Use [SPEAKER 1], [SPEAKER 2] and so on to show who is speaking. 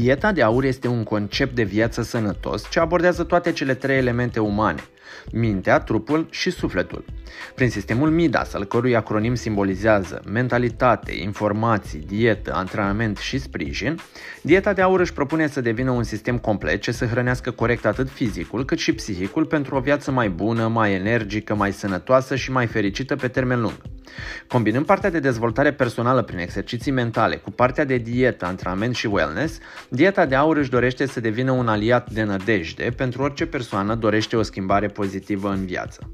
[SPEAKER 1] Dieta de aur este un concept de viață sănătos ce abordează toate cele trei elemente umane, mintea, trupul și sufletul. Prin sistemul Midas, al cărui acronim simbolizează mentalitate, informații, dietă, antrenament și sprijin, dieta de aur își propune să devină un sistem complet ce să hrănească corect atât fizicul cât și psihicul pentru o viață mai bună, mai energică, mai sănătoasă și mai fericită pe termen lung. Combinând partea de dezvoltare personală prin exerciții mentale cu partea de dietă, antrenament și wellness, dieta de aur își dorește să devină un aliat de nădejde pentru orice persoană dorește o schimbare pozitivă în viață.